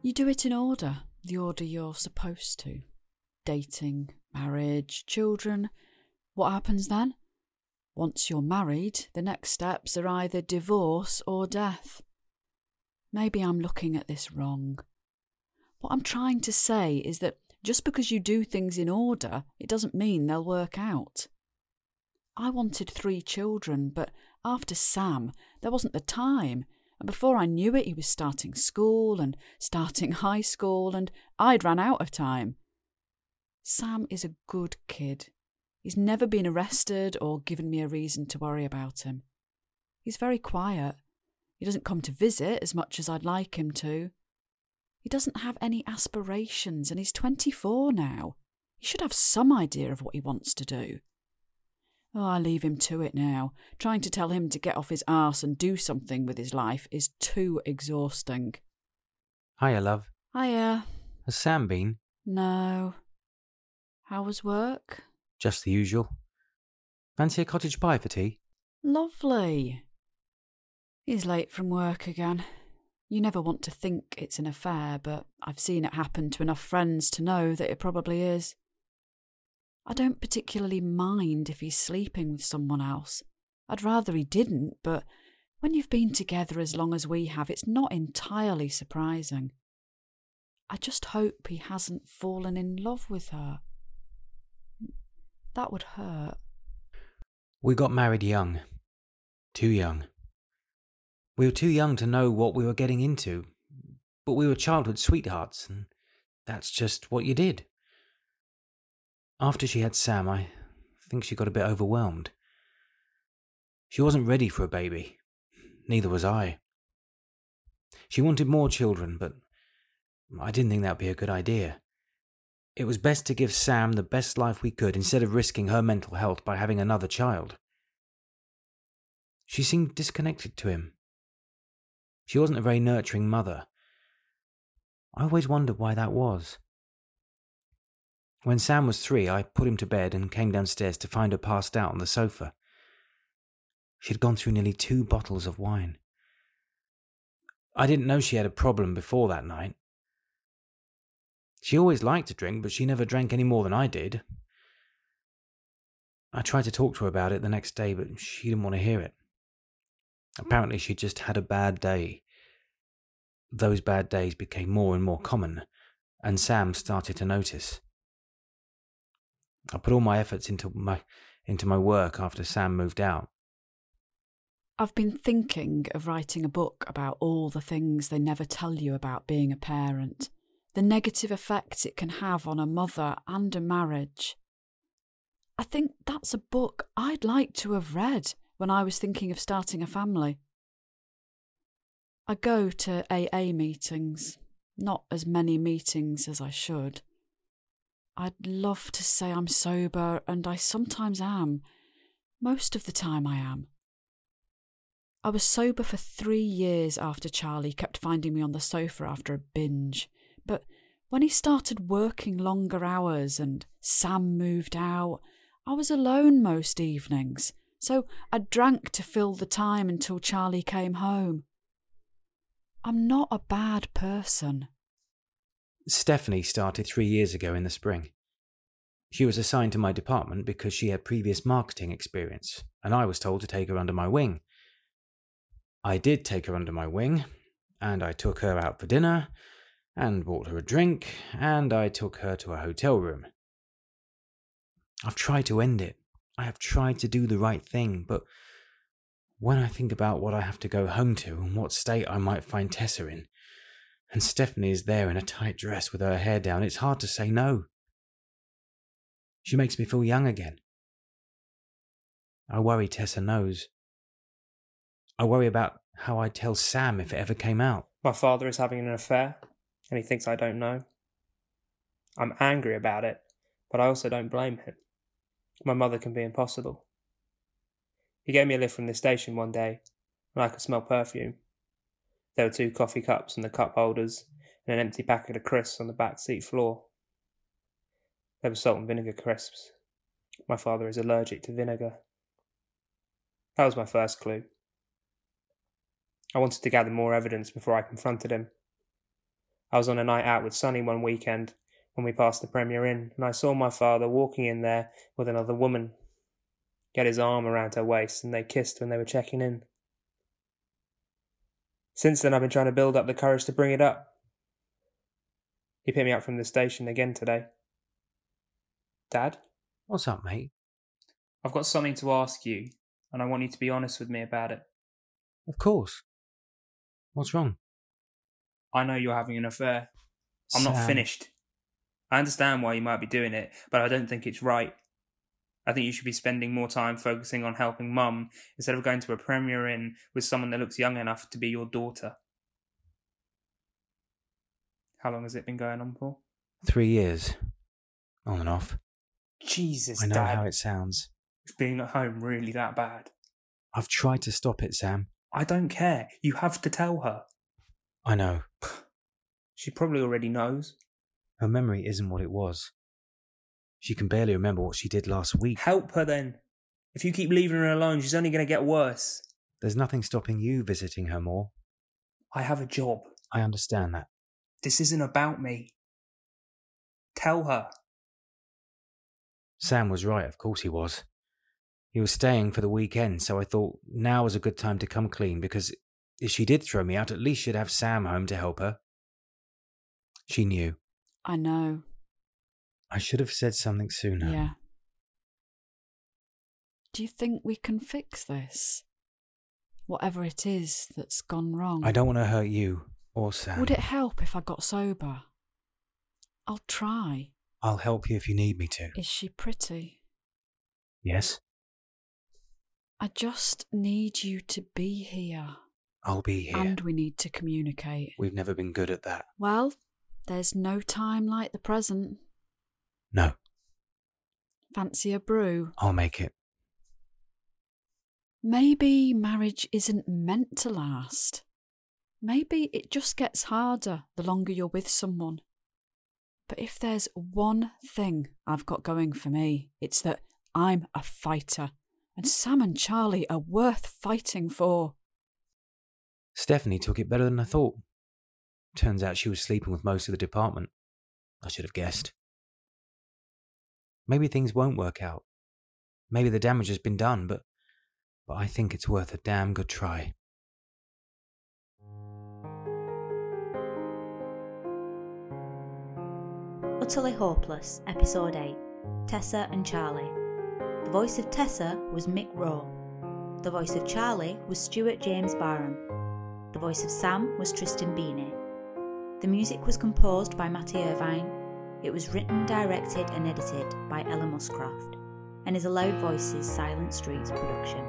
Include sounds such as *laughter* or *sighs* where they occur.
You do it in order, the order you're supposed to. Dating, marriage, children. What happens then? Once you're married, the next steps are either divorce or death. Maybe I'm looking at this wrong. What I'm trying to say is that just because you do things in order, it doesn't mean they'll work out. I wanted three children, but after Sam, there wasn't the time. And before I knew it, he was starting school and starting *laughs* high school, and I'd run out of time. Sam is a good kid. He's never been arrested or given me a reason to worry about him. He's very quiet. He doesn't come to visit as much as I'd like him to. He doesn't have any aspirations, and he's 24 now. He should have some idea of what he wants to do. Oh, I leave him to it now. Trying to tell him to get off his arse and do something with his life is too exhausting. Hiya, love. Hiya. Has Sam been? No. How was work? Just the usual. Fancy a cottage pie for tea? Lovely. He's late from work again. You never want to think it's an affair, but I've seen it happen to enough friends to know that it probably is. I don't particularly mind if he's sleeping with someone else. I'd rather he didn't, but when you've been together as long as we have, it's not entirely surprising. I just hope he hasn't fallen in love with her. That would hurt. We got married young. Too young. We were too young to know what we were getting into, but we were childhood sweethearts, and that's just what you did. After she had Sam, I think she got a bit overwhelmed. She wasn't ready for a baby. Neither was I. She wanted more children, but I didn't think that would be a good idea. It was best to give Sam the best life we could instead of risking her mental health by having another child. She seemed disconnected to him. She wasn't a very nurturing mother. I always wondered why that was. When Sam was three, I put him to bed and came downstairs to find her passed out on the sofa. She had gone through nearly two bottles of wine. I didn't know she had a problem before that night. She always liked to drink, but she never drank any more than I did. I tried to talk to her about it the next day, but she didn't want to hear it. Apparently, she just had a bad day. Those bad days became more and more common, and Sam started to notice. I put all my efforts into my into my work after Sam moved out. I've been thinking of writing a book about all the things they never tell you about being a parent, the negative effects it can have on a mother and a marriage. I think that's a book I'd like to have read when I was thinking of starting a family. I go to AA meetings, not as many meetings as I should. I'd love to say I'm sober, and I sometimes am. Most of the time, I am. I was sober for three years after Charlie kept finding me on the sofa after a binge. But when he started working longer hours and Sam moved out, I was alone most evenings, so I drank to fill the time until Charlie came home. I'm not a bad person. Stephanie started three years ago in the spring. She was assigned to my department because she had previous marketing experience, and I was told to take her under my wing. I did take her under my wing, and I took her out for dinner, and bought her a drink, and I took her to a hotel room. I've tried to end it. I have tried to do the right thing, but when I think about what I have to go home to and what state I might find Tessa in, and Stephanie is there in a tight dress with her hair down, it's hard to say no. She makes me feel young again. I worry Tessa knows. I worry about how I'd tell Sam if it ever came out. My father is having an affair, and he thinks I don't know. I'm angry about it, but I also don't blame him. My mother can be impossible. He gave me a lift from the station one day, and I could smell perfume. There were two coffee cups and the cup holders, and an empty packet of crisps on the back seat floor. There were salt and vinegar crisps. My father is allergic to vinegar. That was my first clue. I wanted to gather more evidence before I confronted him. I was on a night out with Sonny one weekend when we passed the Premier Inn, and I saw my father walking in there with another woman. He had his arm around her waist, and they kissed when they were checking in. Since then, I've been trying to build up the courage to bring it up. He picked me up from the station again today. Dad, What's up, mate? I've got something to ask you, and I want you to be honest with me about it. Of course. What's wrong? I know you're having an affair. I'm not finished. I understand why you might be doing it, but I don't think it's right. I think you should be spending more time focusing on helping mum instead of going to a Premier Inn with someone that looks young enough to be your daughter. How long has it been going on for? Three years. On and off. Jesus, I know Dad. how it sounds. Is being at home really that bad? I've tried to stop it, Sam. I don't care. You have to tell her. I know. *sighs* She probably already knows. Her memory isn't what it was. She can barely remember what she did last week. Help her then. If you keep leaving her alone, she's only going to get worse. There's nothing stopping you visiting her more. I have a job. I understand that. This isn't about me. Tell her. Sam was right, of course he was. He was staying for the weekend, so I thought now was a good time to come clean because if she did throw me out, at least she'd have Sam home to help her. She knew. I know. I should have said something sooner. Yeah. Do you think we can fix this? Whatever it is that's gone wrong. I don't want to hurt you or Sam. Would it help if I got sober? I'll try. I'll help you if you need me to. Is she pretty? Yes, I just need you to be here. I'll be here. And we need to communicate. We've never been good at that. Well, there's no time like the present. No, Fancy a brew? I'll make it. Maybe marriage isn't meant to last. Maybe it just gets harder the longer you're with someone. But if there's one thing I've got going for me, it's that I'm a fighter, and Sam and Charlie are worth fighting for. Stephanie took it better than I thought. Turns out she was sleeping with most of the department. I should have guessed. Maybe things won't work out. Maybe the damage has been done, but but I think it's worth a damn good try. Utterly Hopeless, Episode 8 Tessa and Charlie. The voice of Tessa was Mick Rowe. The voice of Charlie was Stuart James Barham. The voice of Sam was Tristan Beanie. The music was composed by Matty Irvine. It was written, directed, and edited by Ella Muscroft and is a Loud Voices Silent Streets production.